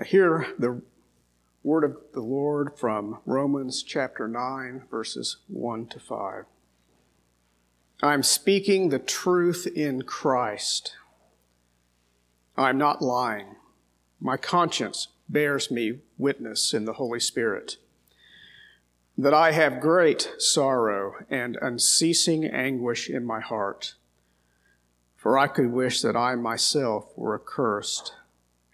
I hear the word of the Lord from Romans chapter 9, verses 1 to 5. I'm speaking the truth in Christ. I'm not lying. My conscience bears me witness in the Holy Spirit that I have great sorrow and unceasing anguish in my heart. For I could wish that I myself were accursed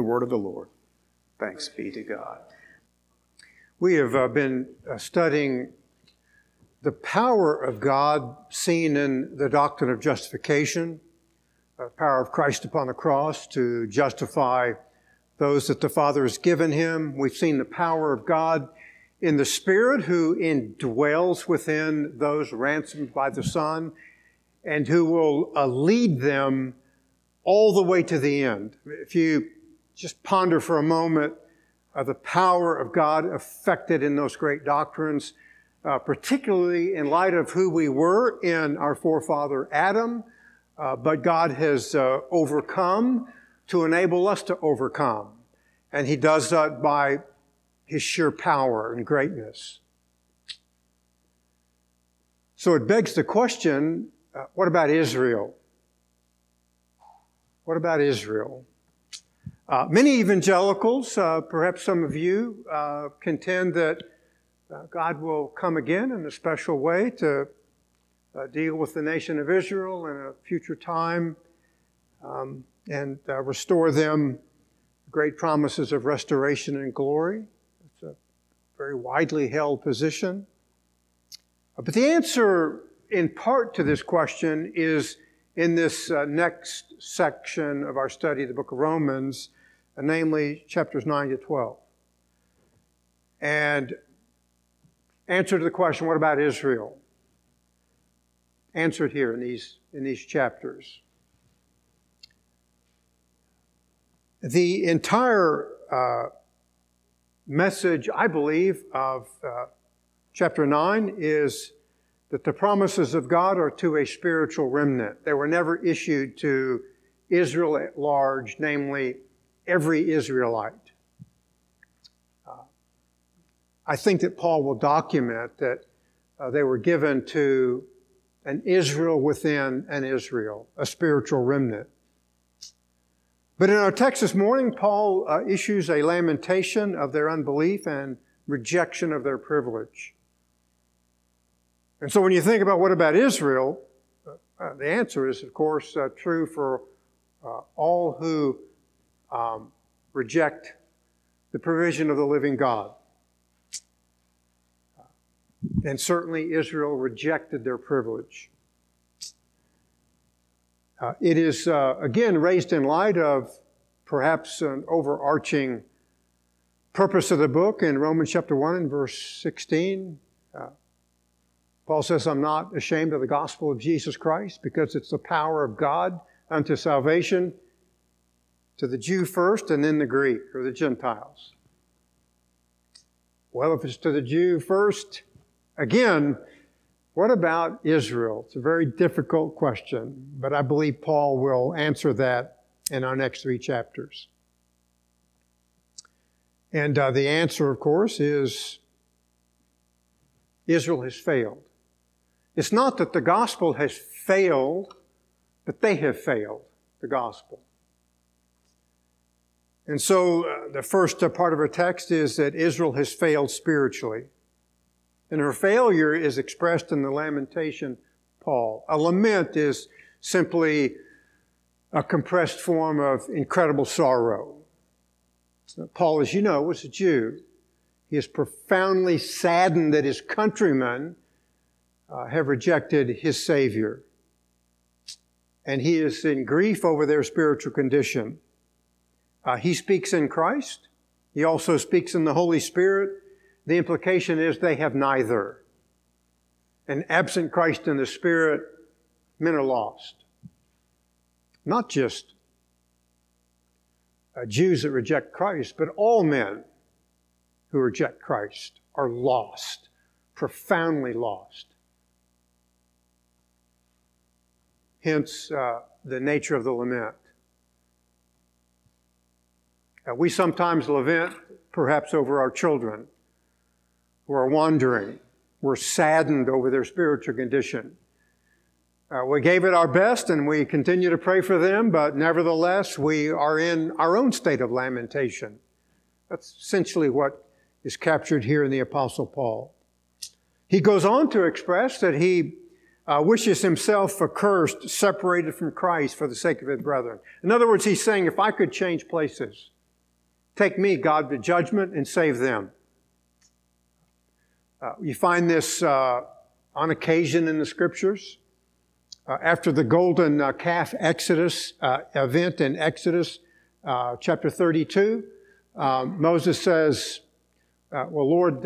The word of the Lord. Thanks be to God. We have uh, been uh, studying the power of God seen in the doctrine of justification, the power of Christ upon the cross to justify those that the Father has given him. We've seen the power of God in the Spirit who indwells within those ransomed by the Son and who will uh, lead them all the way to the end. If you just ponder for a moment uh, the power of God affected in those great doctrines, uh, particularly in light of who we were in our forefather Adam, uh, but God has uh, overcome to enable us to overcome. And He does that by His sheer power and greatness. So it begs the question uh, what about Israel? What about Israel? Uh, many evangelicals, uh, perhaps some of you, uh, contend that uh, God will come again in a special way to uh, deal with the nation of Israel in a future time um, and uh, restore them great promises of restoration and glory. It's a very widely held position. But the answer, in part, to this question is in this next section of our study the book of Romans namely chapters 9 to 12. And answer to the question, what about Israel? Answered here in these, in these chapters. The entire uh, message, I believe, of uh, chapter 9 is that the promises of God are to a spiritual remnant. They were never issued to Israel at large, namely every Israelite. Uh, I think that Paul will document that uh, they were given to an Israel within an Israel, a spiritual remnant. But in our text this morning, Paul uh, issues a lamentation of their unbelief and rejection of their privilege. And so when you think about what about Israel, uh, the answer is, of course, uh, true for uh, all who um, reject the provision of the living God. And certainly Israel rejected their privilege. Uh, it is, uh, again, raised in light of perhaps an overarching purpose of the book in Romans chapter 1 and verse 16. Uh, Paul says, I'm not ashamed of the gospel of Jesus Christ because it's the power of God unto salvation to the Jew first and then the Greek or the Gentiles? Well, if it's to the Jew first, again, what about Israel? It's a very difficult question, but I believe Paul will answer that in our next three chapters. And uh, the answer, of course, is Israel has failed. It's not that the gospel has failed, but they have failed the gospel. And so uh, the first uh, part of her text is that Israel has failed spiritually. And her failure is expressed in the lamentation, Paul. A lament is simply a compressed form of incredible sorrow. Paul, as you know, was a Jew. He is profoundly saddened that his countrymen uh, have rejected his Savior. And he is in grief over their spiritual condition. Uh, he speaks in Christ, He also speaks in the Holy Spirit. The implication is they have neither. And absent Christ in the Spirit, men are lost. Not just uh, Jews that reject Christ, but all men who reject Christ are lost, profoundly lost. Hence uh, the nature of the lament. Uh, we sometimes lament, perhaps, over our children who are wandering. We're saddened over their spiritual condition. Uh, we gave it our best and we continue to pray for them, but nevertheless, we are in our own state of lamentation. That's essentially what is captured here in the Apostle Paul. He goes on to express that he uh, wishes himself accursed, separated from Christ for the sake of his brethren. In other words, he's saying, if I could change places, take me, God, to judgment and save them. Uh, you find this uh, on occasion in the scriptures. Uh, after the golden uh, calf Exodus uh, event in Exodus uh, chapter 32, um, Moses says, Well, Lord,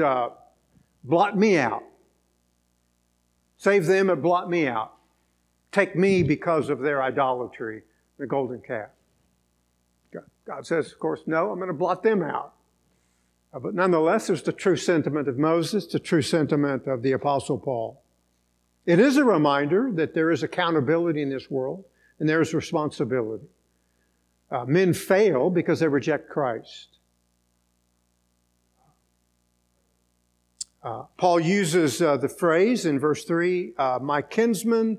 blot me out. Save them and blot me out. Take me because of their idolatry, the golden calf. God says, of course, no, I'm going to blot them out. but nonetheless, there's the true sentiment of Moses, the true sentiment of the Apostle Paul. It is a reminder that there is accountability in this world and there is responsibility. Uh, men fail because they reject Christ. Uh, Paul uses uh, the phrase in verse 3 uh, my kinsman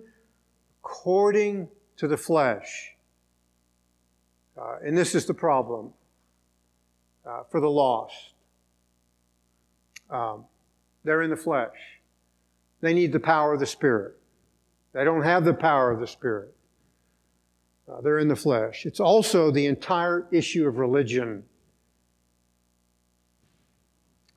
according to the flesh. Uh, and this is the problem uh, for the lost. Um, they're in the flesh. They need the power of the Spirit. They don't have the power of the Spirit. Uh, they're in the flesh. It's also the entire issue of religion.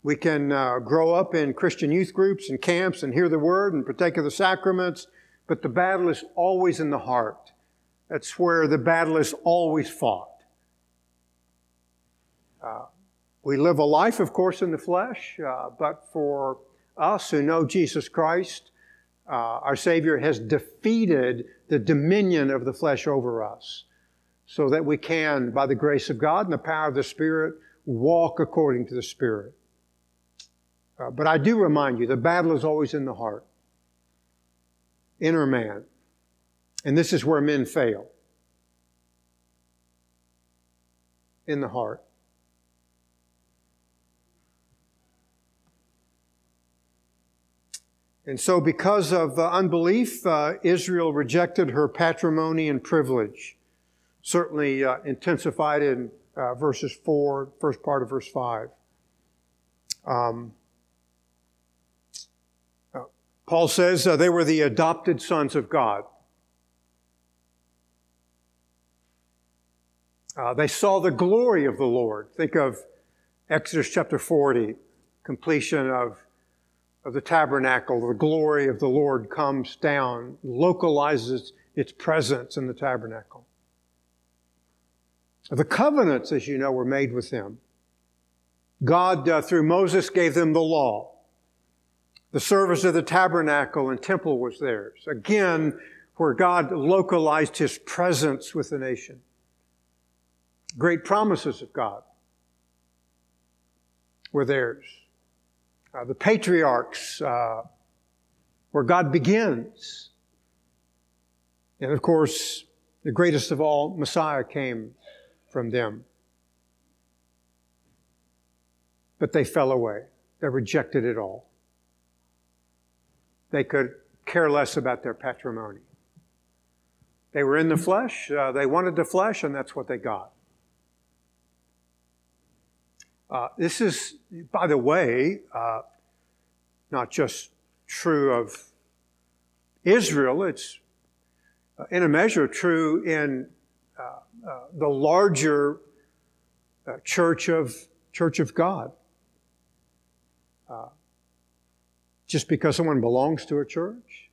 We can uh, grow up in Christian youth groups and camps and hear the word and partake of the sacraments, but the battle is always in the heart. That's where the battle is always fought. Uh, we live a life, of course, in the flesh, uh, but for us who know Jesus Christ, uh, our Savior has defeated the dominion of the flesh over us so that we can, by the grace of God and the power of the Spirit, walk according to the Spirit. Uh, but I do remind you, the battle is always in the heart, inner man. And this is where men fail in the heart. And so, because of uh, unbelief, uh, Israel rejected her patrimony and privilege. Certainly uh, intensified in uh, verses 4, first part of verse 5. Um, uh, Paul says uh, they were the adopted sons of God. They saw the glory of the Lord. Think of Exodus chapter 40, completion of of the tabernacle, the glory of the Lord comes down, localizes its presence in the tabernacle. The covenants, as you know, were made with them. God, uh, through Moses, gave them the law. The service of the tabernacle and temple was theirs. Again, where God localized his presence with the nation. Great promises of God were theirs uh, the patriarchs, uh, where God begins. And of course, the greatest of all, Messiah came from them. But they fell away. They rejected it all. They could care less about their patrimony. They were in the flesh, uh, they wanted the flesh, and that's what they got. Uh, this is, by the way, uh, not just true of Israel, it's uh, in a measure true in uh, uh, the larger church of Church of God. just because someone belongs to a church,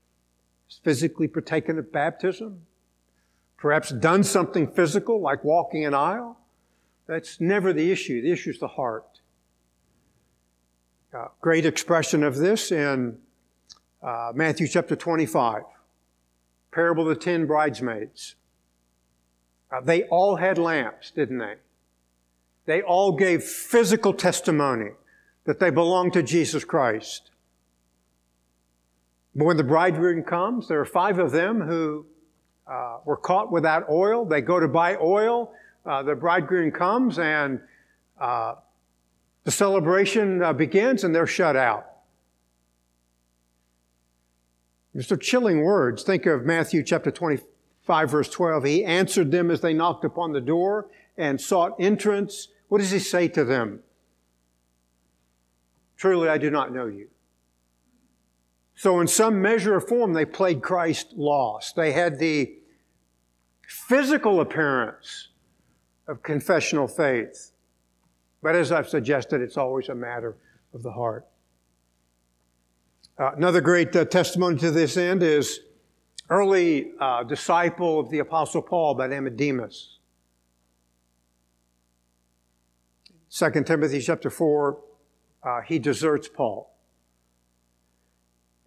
is physically partaken of baptism, perhaps done something physical like walking an aisle, That's never the issue. The issue is the heart. Uh, great expression of this in uh, Matthew chapter 25, parable of the ten bridesmaids. Uh, they all had lamps, didn't they? They all gave physical testimony that they belonged to Jesus Christ. But when the bridegroom comes, there are five of them who uh, were caught without oil. They go to buy oil. Uh, the bridegroom comes and uh, the celebration uh, begins and they're shut out. These are chilling words. Think of Matthew chapter 25, verse 12. He answered them as they knocked upon the door and sought entrance. What does he say to them? Truly, I do not know you. So, in some measure or form, they played Christ lost. They had the physical appearance of confessional faith. But as I've suggested, it's always a matter of the heart. Uh, another great uh, testimony to this end is early uh, disciple of the Apostle Paul by name of Demas. 2 Timothy chapter 4, uh, he deserts Paul.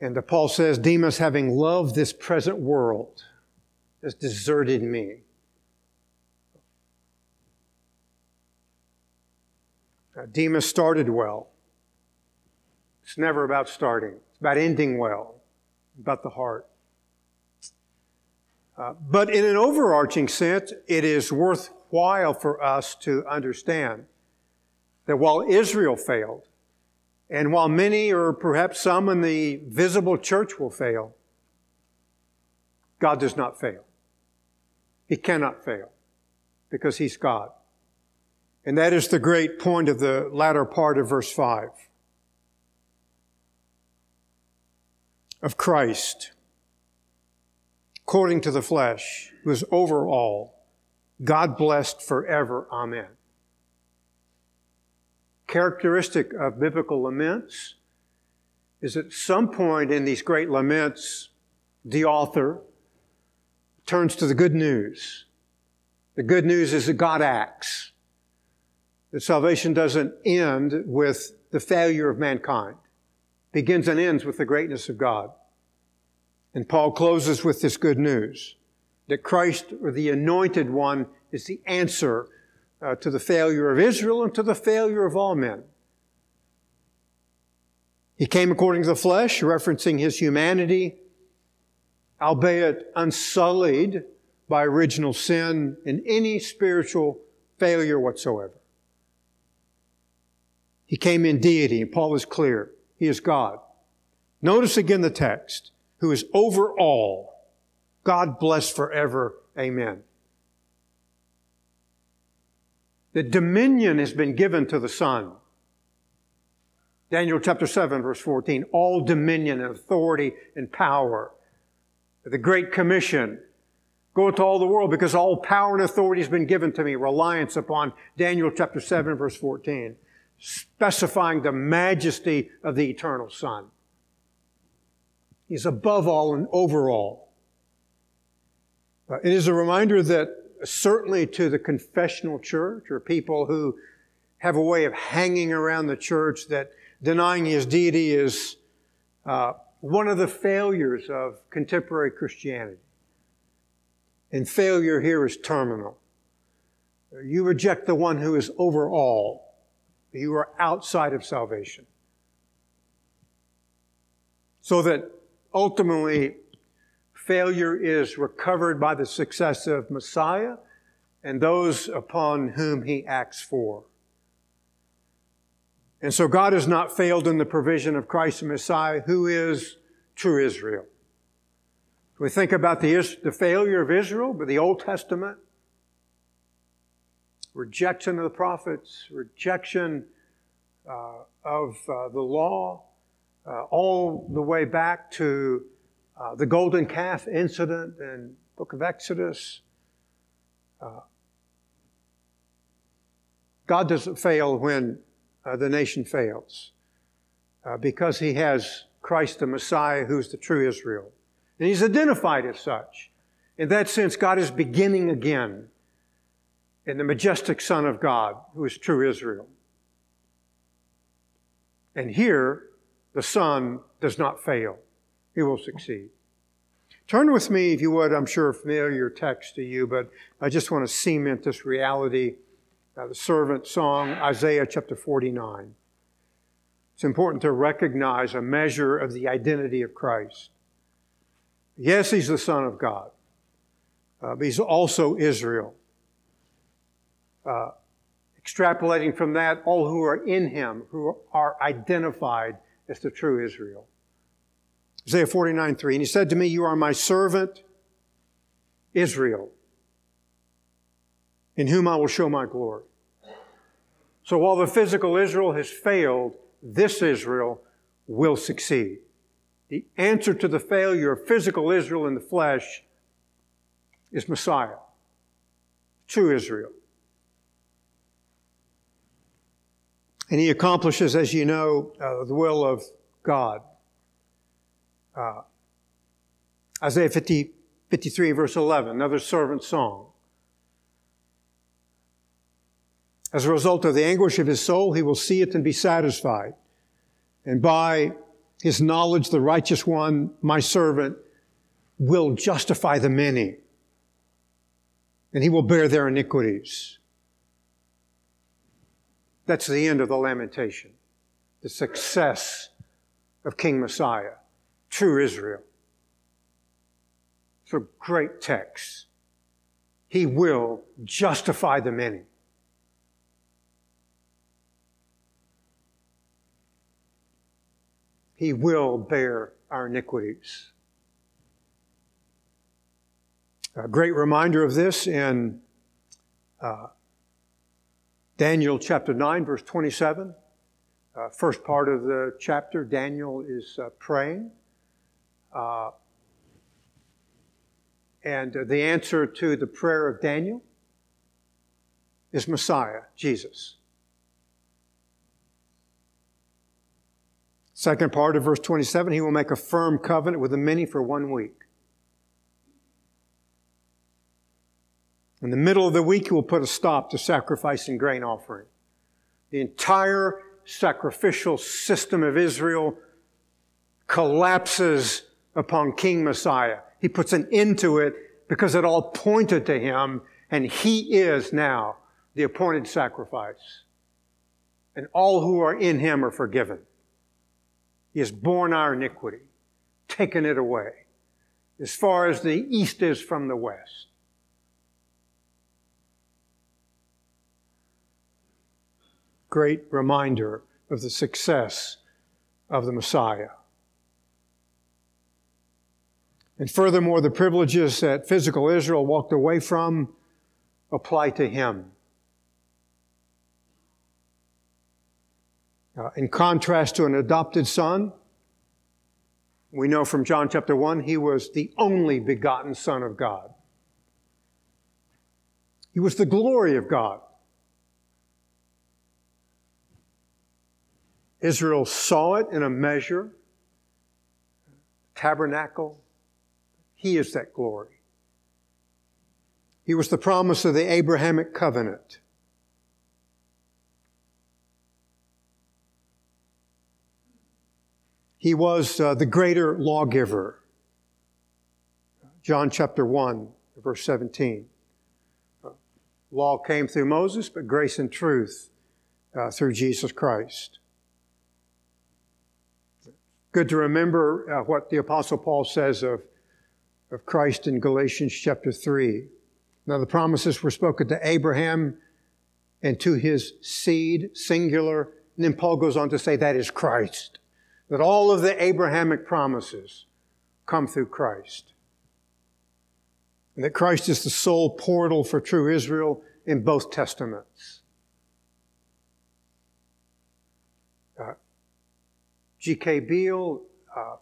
And Paul says, Demas, having loved this present world, has deserted me. Demas started well. It's never about starting. It's about ending well, about the heart. Uh, but in an overarching sense, it is worthwhile for us to understand that while Israel failed, and while many or perhaps some in the visible church will fail, God does not fail. He cannot fail because He's God. And that is the great point of the latter part of verse 5. of Christ, according to the flesh, is over all, God blessed forever. Amen. Characteristic of biblical laments is at some point in these great laments, the author turns to the good news. The good news is that God acts. That salvation doesn't end with the failure of mankind it begins and ends with the greatness of God. And Paul closes with this good news that Christ, or the anointed one, is the answer uh, to the failure of Israel and to the failure of all men. He came according to the flesh, referencing his humanity, albeit unsullied by original sin and any spiritual failure whatsoever. He came in deity, and Paul is clear. He is God. Notice again the text, who is over all. God bless forever. Amen. The dominion has been given to the Son. Daniel chapter 7 verse 14. All dominion and authority and power. The Great Commission. Go into all the world because all power and authority has been given to me. Reliance upon Daniel chapter 7 verse 14 specifying the majesty of the eternal Son. He's above all and over all. It is a reminder that certainly to the confessional church or people who have a way of hanging around the church that denying his deity is uh, one of the failures of contemporary Christianity. And failure here is terminal. You reject the one who is over all you are outside of salvation. So that ultimately failure is recovered by the success of Messiah and those upon whom he acts for. And so God has not failed in the provision of Christ the Messiah, who is true Israel. We think about the, the failure of Israel, but the Old Testament, rejection of the prophets, rejection uh, of uh, the law, uh, all the way back to uh, the golden calf incident in book of Exodus. Uh, God doesn't fail when uh, the nation fails because he has Christ the Messiah who's the true Israel. And he's identified as such. In that sense, God is beginning again in the majestic Son of God, who is true Israel. And here, the Son does not fail. He will succeed. Turn with me, if you would, I'm sure familiar text to you, but I just want to cement this reality. Uh, the servant song, Isaiah chapter 49. It's important to recognize a measure of the identity of Christ. Yes, he's the Son of God, uh, but he's also Israel. Uh, extrapolating from that, all who are in him, who are identified as the true Israel. Isaiah 49 3. And he said to me, You are my servant, Israel, in whom I will show my glory. So while the physical Israel has failed, this Israel will succeed. The answer to the failure of physical Israel in the flesh is Messiah, true Israel. And he accomplishes, as you know, uh, the will of God. Uh, Isaiah 50, 53, verse 11, another servant song. As a result of the anguish of his soul, he will see it and be satisfied. And by his knowledge, the righteous one, my servant, will justify the many. And he will bear their iniquities. That's the end of the lamentation. The success of King Messiah, true Israel. It's a great text. He will justify the many. He will bear our iniquities. A great reminder of this in uh, Daniel chapter 9, verse 27. Uh, first part of the chapter, Daniel is uh, praying. Uh, and the answer to the prayer of Daniel is Messiah, Jesus. Second part of verse 27, he will make a firm covenant with the many for one week. In the middle of the week, he will put a stop to sacrifice and grain offering. The entire sacrificial system of Israel collapses upon King Messiah. He puts an end to it because it all pointed to him, and he is now the appointed sacrifice. And all who are in him are forgiven. He has borne our iniquity, taken it away, as far as the east is from the west. Great reminder of the success of the Messiah. And furthermore, the privileges that physical Israel walked away from apply to him. Uh, in contrast to an adopted son, we know from John chapter 1, he was the only begotten Son of God. He was the glory of God. Israel saw it in a measure, tabernacle. He is that glory. He was the promise of the Abrahamic covenant. He was uh, the greater lawgiver. John chapter 1, verse 17. Uh, law came through Moses, but grace and truth uh, through Jesus Christ. Good to remember uh, what the Apostle Paul says of, of Christ in Galatians chapter 3. Now, the promises were spoken to Abraham and to his seed, singular. And then Paul goes on to say that is Christ that all of the Abrahamic promises come through Christ. And that Christ is the sole portal for true Israel in both testaments. Uh, G.K. Beale, uh,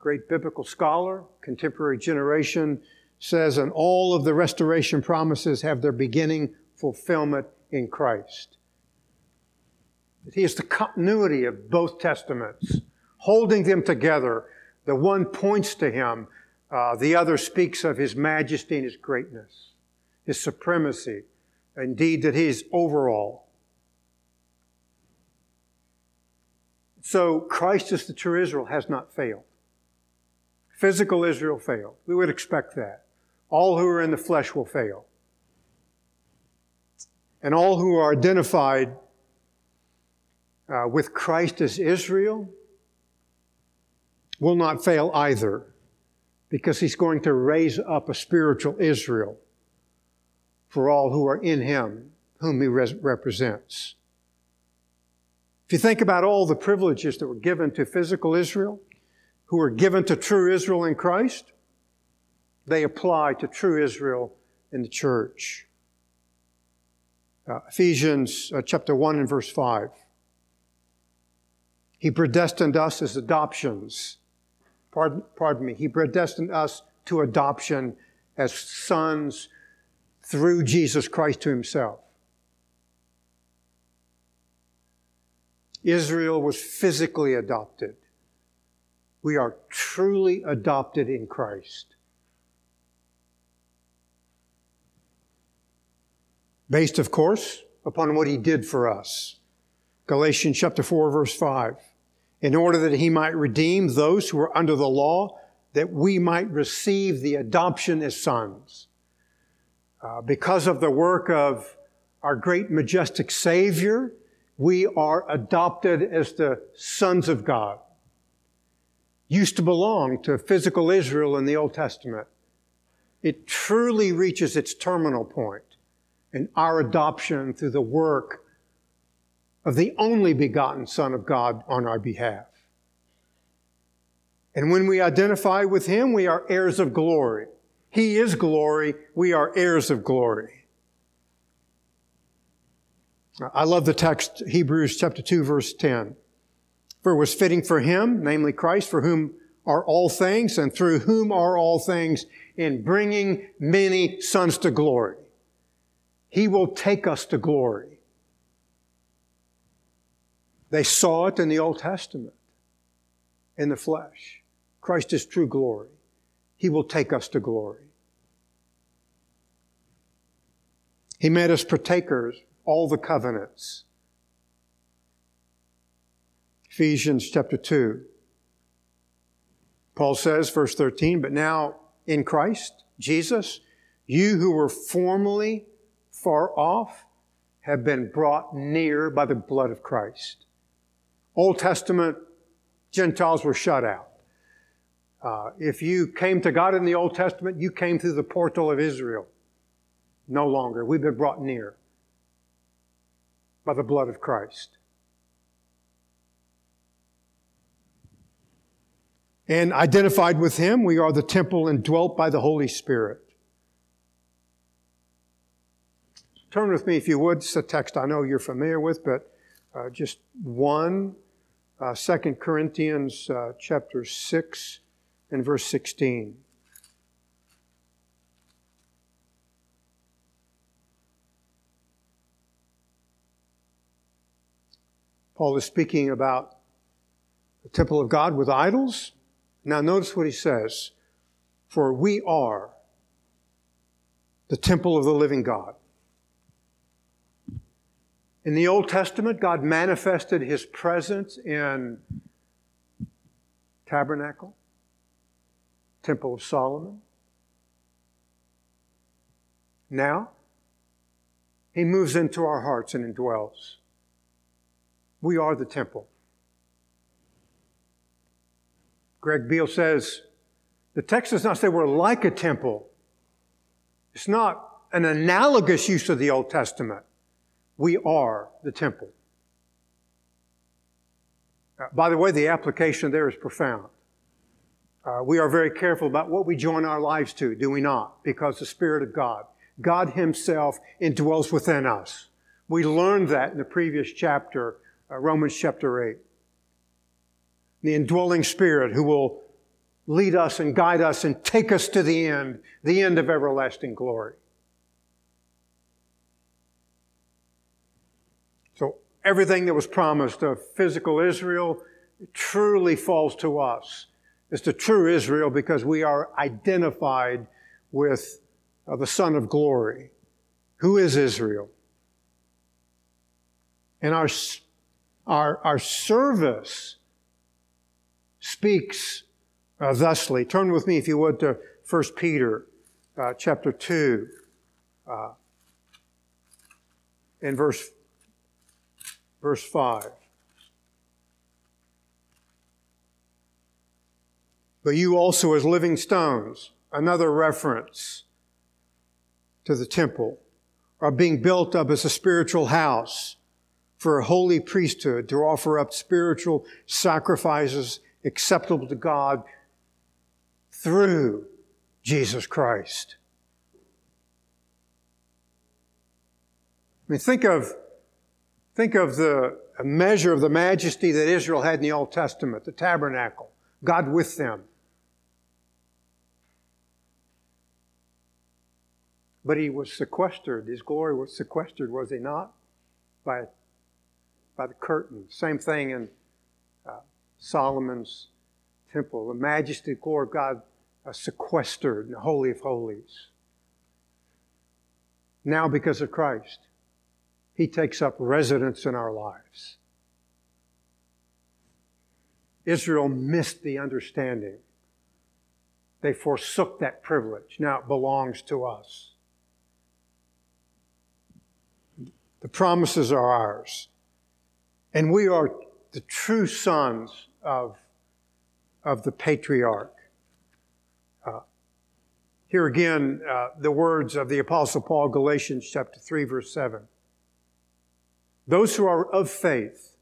great biblical scholar, contemporary generation, says, and all of the restoration promises have their beginning fulfillment in Christ. That he is the continuity of both testaments, holding them together. The one points to him, uh, the other speaks of his majesty and his greatness, his supremacy, Indeed, that He's overall. So Christ as the true Israel has not failed. Physical Israel failed. We would expect that. All who are in the flesh will fail. And all who are identified uh, with Christ as Israel will not fail either because he's going to raise up a spiritual Israel for all who are in him, whom he res- represents. If you think about all the privileges that were given to physical Israel, who were given to true Israel in Christ, they apply to true Israel in the church. Uh, Ephesians uh, chapter 1 and verse 5. He predestined us as adoptions. Pardon, pardon me. He predestined us to adoption as sons through Jesus Christ to himself. Israel was physically adopted. We are truly adopted in Christ. Based, of course, upon what he did for us. Galatians chapter 4 verse 5. In order that he might redeem those who were under the law, that we might receive the adoption as sons. Uh, because of the work of our great majestic Savior, we are adopted as the sons of God used to belong to physical Israel in the Old Testament. It truly reaches its terminal point in our adoption through the work of the only begotten Son of God on our behalf. And when we identify with Him, we are heirs of glory. He is glory. We are heirs of glory. I love the text, Hebrews chapter 2, verse 10. For it was fitting for him, namely Christ, for whom are all things and through whom are all things in bringing many sons to glory. He will take us to glory. They saw it in the Old Testament, in the flesh. Christ is true glory. He will take us to glory. He made us partakers, all the covenants. Ephesians chapter 2. Paul says, verse 13, but now in Christ, Jesus, you who were formerly far off have been brought near by the blood of Christ. Old Testament Gentiles were shut out. Uh, if you came to God in the Old Testament, you came through the portal of Israel. No longer. We've been brought near by the blood of Christ. and identified with Him, we are the temple and dwelt by the Holy Spirit. Turn with me, if you would. It's a text I know you're familiar with, but uh, just one, uh, 2 Corinthians uh, chapter 6 and verse 16. Paul is speaking about the temple of God with idols now, notice what he says For we are the temple of the living God. In the Old Testament, God manifested his presence in tabernacle, temple of Solomon. Now, he moves into our hearts and indwells. We are the temple. Greg Beale says the text does not say we're like a temple. It's not an analogous use of the Old Testament. We are the temple. Uh, by the way, the application there is profound. Uh, we are very careful about what we join our lives to, do we not? Because the Spirit of God, God Himself indwells within us. We learned that in the previous chapter, uh, Romans chapter 8 the indwelling Spirit who will lead us and guide us and take us to the end, the end of everlasting glory. So everything that was promised of physical Israel truly falls to us. It's the true Israel because we are identified with uh, the Son of Glory Who is Israel? And our, our, our service speaks uh, thusly. Turn with me, if you would, to 1 Peter uh, chapter 2 uh, and verse, verse 5. But you also, as living stones, another reference to the temple, are being built up as a spiritual house for a holy priesthood to offer up spiritual sacrifices acceptable to God through Jesus Christ. I mean, think of, think of the measure of the majesty that Israel had in the Old Testament, the tabernacle, God with them. But he was sequestered. His glory was sequestered, was he not? By, by the curtain. Same thing in uh, Solomon's temple. The majesty, glory of God uh, sequestered in the Holy of Holies. Now, because of Christ, He takes up residence in our lives. Israel missed the understanding. They forsook that privilege. Now it belongs to us. The promises are ours. And we are the true sons of, of the patriarch. Uh, here again, uh, the words of the Apostle Paul, Galatians chapter 3, verse 7. Those who are of faith,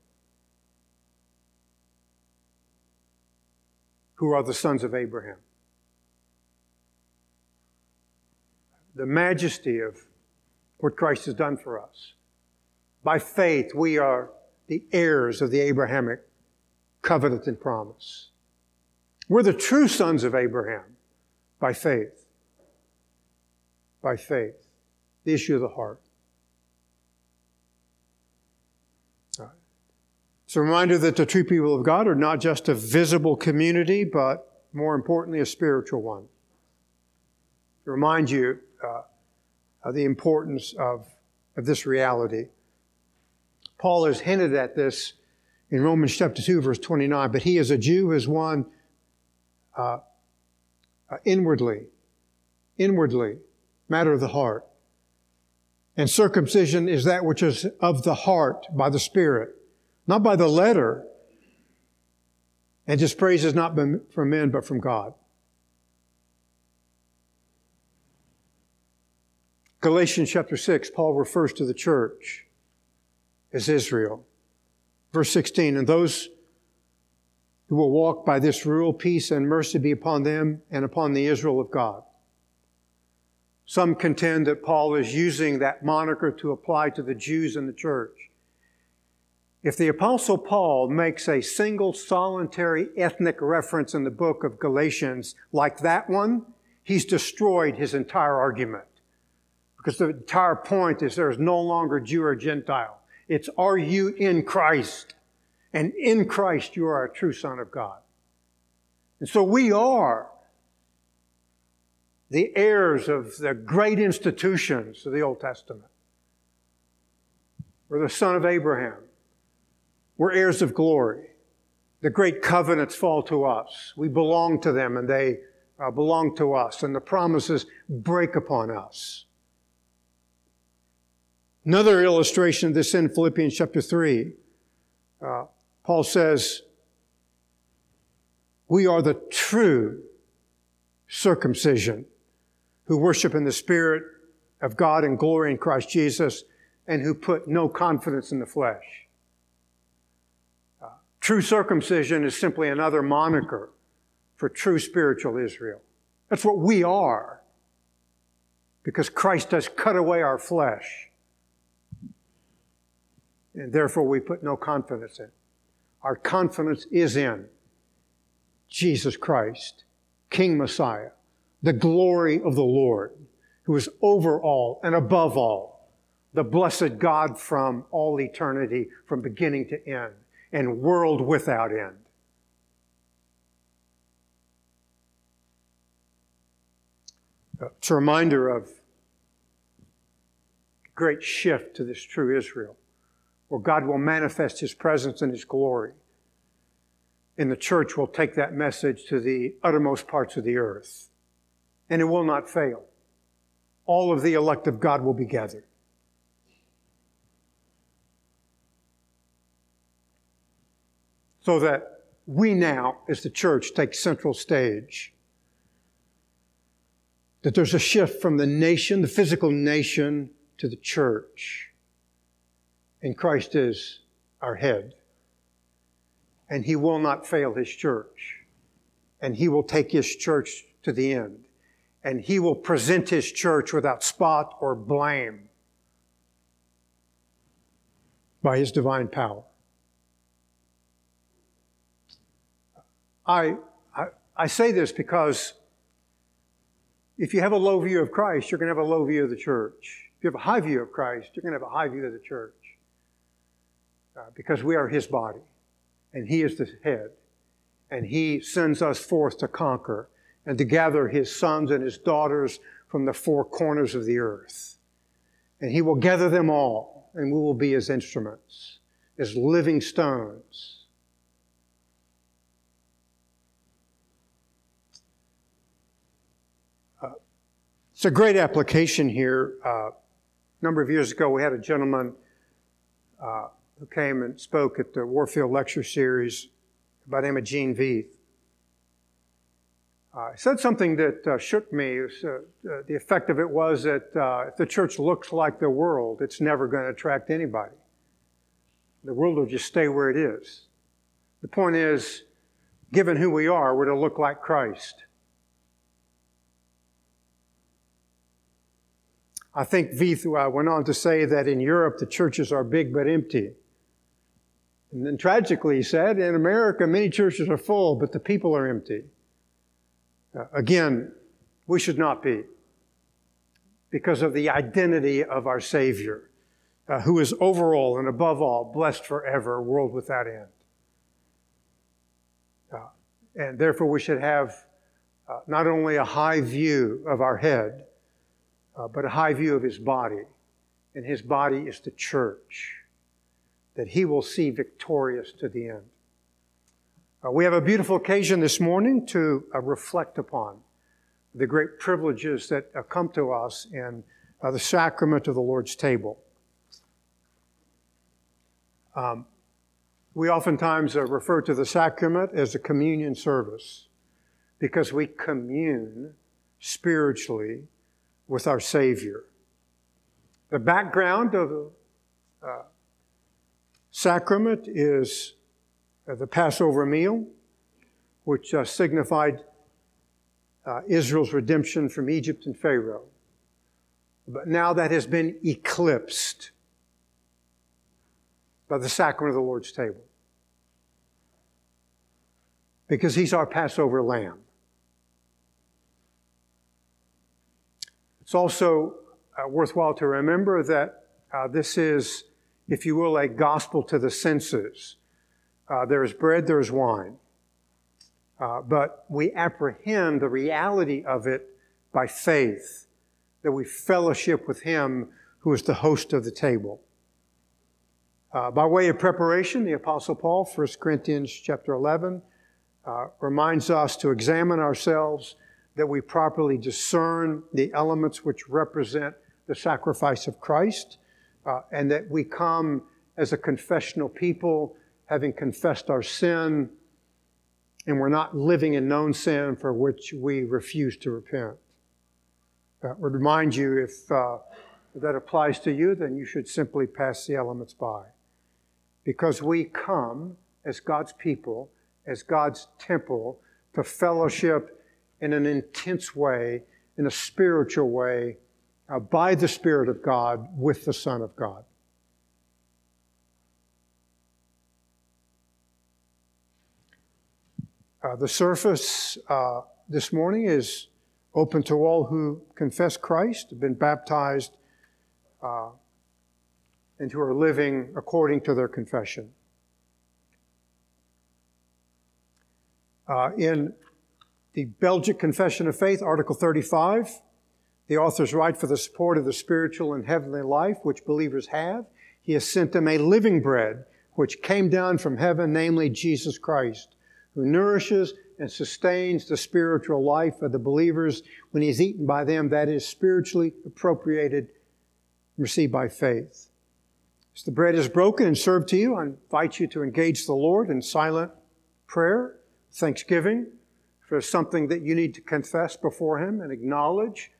who are the sons of Abraham. The majesty of what Christ has done for us. By faith, we are the heirs of the Abrahamic covenant and promise. We're the true sons of Abraham by faith. By faith. The issue of the heart. It's a reminder that the true people of God are not just a visible community, but more importantly, a spiritual one. To remind you uh, of the importance of, of this reality. Paul has hinted at this in Romans chapter 2, verse 29. But he, as a Jew, is one uh, uh, inwardly, inwardly, matter of the heart. And circumcision is that which is of the heart by the Spirit, not by the letter. And his praise is not from men, but from God. Galatians chapter 6, Paul refers to the church is Israel. Verse 16, and those who will walk by this rule, peace and mercy be upon them and upon the Israel of God. Some contend that Paul is using that moniker to apply to the Jews in the church. If the Apostle Paul makes a single solitary ethnic reference in the book of Galatians like that one, he's destroyed his entire argument. Because the entire point is there is no longer Jew or Gentile. It's are you in Christ? And in Christ you are a true son of God. And so we are the heirs of the great institutions of the Old Testament. We're the son of Abraham. We're heirs of glory. The great covenants fall to us. We belong to them and they uh, belong to us. And the promises break upon us. Another illustration of this in Philippians chapter 3. Uh, Paul says, We are the true circumcision who worship in the Spirit of God and glory in Christ Jesus and who put no confidence in the flesh. Uh, true circumcision is simply another moniker for true spiritual Israel. That's what we are because Christ has cut away our flesh and therefore we put no confidence in. Our confidence is in Jesus Christ, King Messiah, the glory of the Lord, who is over all and above all, the blessed God from all eternity, from beginning to end, and world without end. Uh, it's a reminder of great shift to this true Israel, where God will manifest His presence and His glory. And the church will take that message to the uttermost parts of the earth. And it will not fail. All of the elect of God will be gathered. So that we now, as the church, take central stage that there's a shift from the nation, the physical nation, to the church. And Christ is our head. And He will not fail His church. And He will take His church to the end. And He will present His church without spot or blame by His divine power. I, I, I say this because if you have a low view of Christ, you're going to have a low view of the church. If you have a high view of Christ, you're going to have a high view of the church. Uh, because we are His body, and He is the head, and He sends us forth to conquer and to gather His sons and His daughters from the four corners of the earth. And He will gather them all, and we will be His instruments, as living stones It's a great application here. Uh, a number of years ago, we had a gentleman uh, who came and spoke at the Warfield Lecture Series name of Gene Veith. Uh, said something that uh, shook me. Was, uh, uh, the effect of it was that if the church looks like the world, it's never going to attract anybody. The world will just stay where it is. The point is, given who we are, we're to look like Christ. I think Veith uh, went on to say that in Europe the churches are big but empty. And then tragically, he said, in America many churches are full, but the people are empty. Uh, again, we should not be because of the identity of our Savior, uh, who is over all and above all, blessed forever, world without end. Uh, and therefore, we should have uh, not only a high view of our head, uh, but a high view of his body. And his body is the church that he will see victorious to the end. Uh, we have a beautiful occasion this morning to uh, reflect upon the great privileges that uh, come to us in uh, the sacrament of the Lord's table. Um, we oftentimes uh, refer to the sacrament as a communion service because we commune spiritually with our Savior. The background of uh, sacrament is uh, the Passover meal, which uh, signified uh, Israel's redemption from Egypt and Pharaoh. But now that has been eclipsed by the sacrament of the Lord's table. Because He's our Passover lamb. It's also uh, worthwhile to remember that uh, this is, if you will, a gospel to the senses. Uh, there is bread, there is wine. Uh, but we apprehend the reality of it by faith, that we fellowship with Him who is the host of the table. Uh, by way of preparation, the Apostle Paul, 1 Corinthians chapter 11, uh, reminds us to examine ourselves that we properly discern the elements which represent the sacrifice of Christ, uh, and that we come as a confessional people, having confessed our sin, and we're not living in known sin for which we refuse to repent. Uh, would remind you if uh, that applies to you, then you should simply pass the elements by. Because we come as God's people, as God's temple, to fellowship in an intense way, in a spiritual way, uh, by the Spirit of God with the Son of God. Uh, the surface uh, this morning is open to all who confess Christ, have been baptized, uh, and who are living according to their confession. Uh, in the Belgic Confession of Faith, Article 35, The author's right for the support of the spiritual and heavenly life which believers have. He has sent them a living bread which came down from heaven, namely Jesus Christ, who nourishes and sustains the spiritual life of the believers when he is eaten by them, that is spiritually appropriated, received by faith. As the bread is broken and served to you, I invite you to engage the Lord in silent prayer, thanksgiving for something that you need to confess before Him and acknowledge.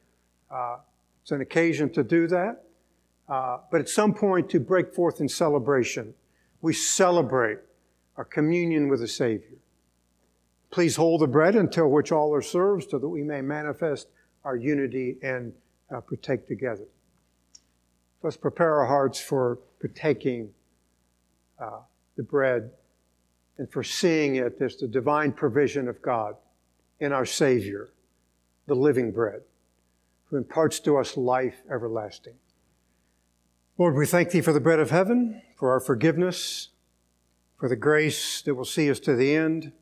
Uh, it's an occasion to do that. Uh, but at some point to break forth in celebration. We celebrate our communion with the Savior. Please hold the bread until which all are served so that we may manifest our unity and uh, partake together. Let's prepare our hearts for partaking uh, the bread and for seeing it as the divine provision of God in our Savior, the living bread, who imparts to us life everlasting. Lord, we thank Thee for the bread of heaven, for our forgiveness, for the grace that will see us to the end.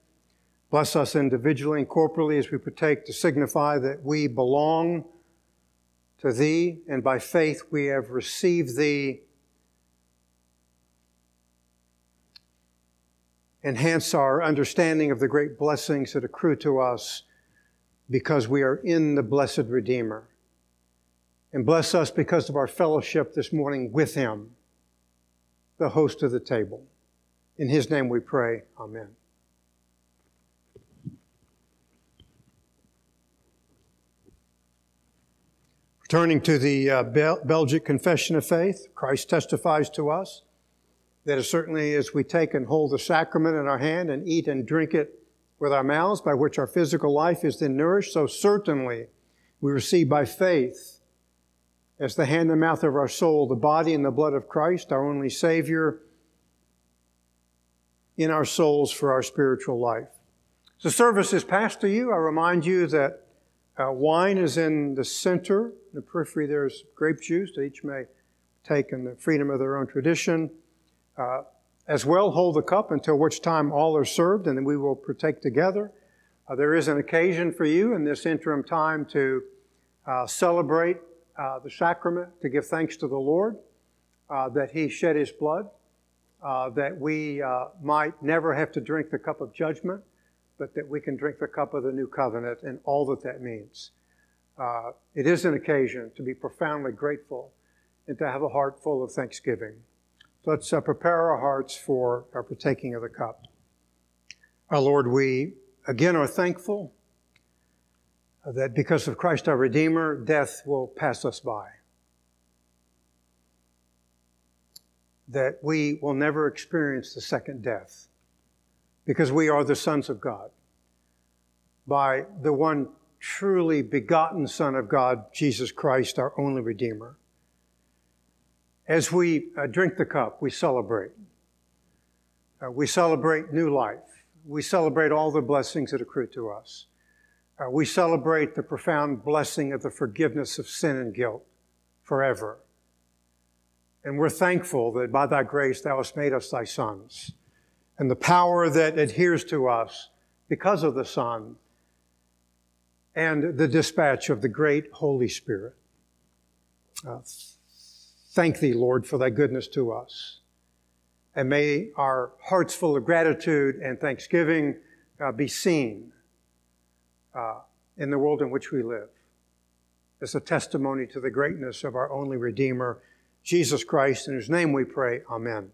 Bless us individually and corporally as we partake to signify that we belong to Thee, and by faith we have received Thee. Enhance our understanding of the great blessings that accrue to us because we are in the blessed Redeemer. And bless us because of our fellowship this morning with Him, the host of the table. In His name we pray. Amen. Turning to the uh, Bel- Belgic Confession of Faith, Christ testifies to us that as certainly as we take and hold the sacrament in our hand and eat and drink it with our mouths, by which our physical life is then nourished, so certainly we receive by faith as the hand and mouth of our soul the body and the blood of Christ, our only Savior, in our souls for our spiritual life. The service is passed to you. I remind you that uh, wine is in the center. In the periphery, there's grape juice that each may take in the freedom of their own tradition. Uh, as well, hold the cup until which time all are served, and then we will partake together. Uh, there is an occasion for you in this interim time to uh, celebrate uh, the sacrament, to give thanks to the Lord uh, that He shed His blood, that we might never have to drink the cup of judgment but that we can drink the cup of the new covenant and all that that means. Uh, it is an occasion to be profoundly grateful and to have a heart full of thanksgiving. Let's uh, prepare our hearts for our partaking of the cup. Our Lord, we again are thankful that because of Christ our Redeemer, death will pass us by. That we will never experience the second death because we are the sons of God by the one truly begotten Son of God, Jesus Christ, our only Redeemer. As we uh, drink the cup, we celebrate. Uh, we celebrate new life. We celebrate all the blessings that accrue to us. Uh, we celebrate the profound blessing of the forgiveness of sin and guilt forever. And we're thankful that by thy grace thou hast made us thy sons and the power that adheres to us because of the Son and the dispatch of the great Holy Spirit. Uh, thank thee, Lord, for thy goodness to us. And may our hearts full of gratitude and thanksgiving uh, be seen uh, in the world in which we live as a testimony to the greatness of our only Redeemer, Jesus Christ, in whose name we pray. Amen.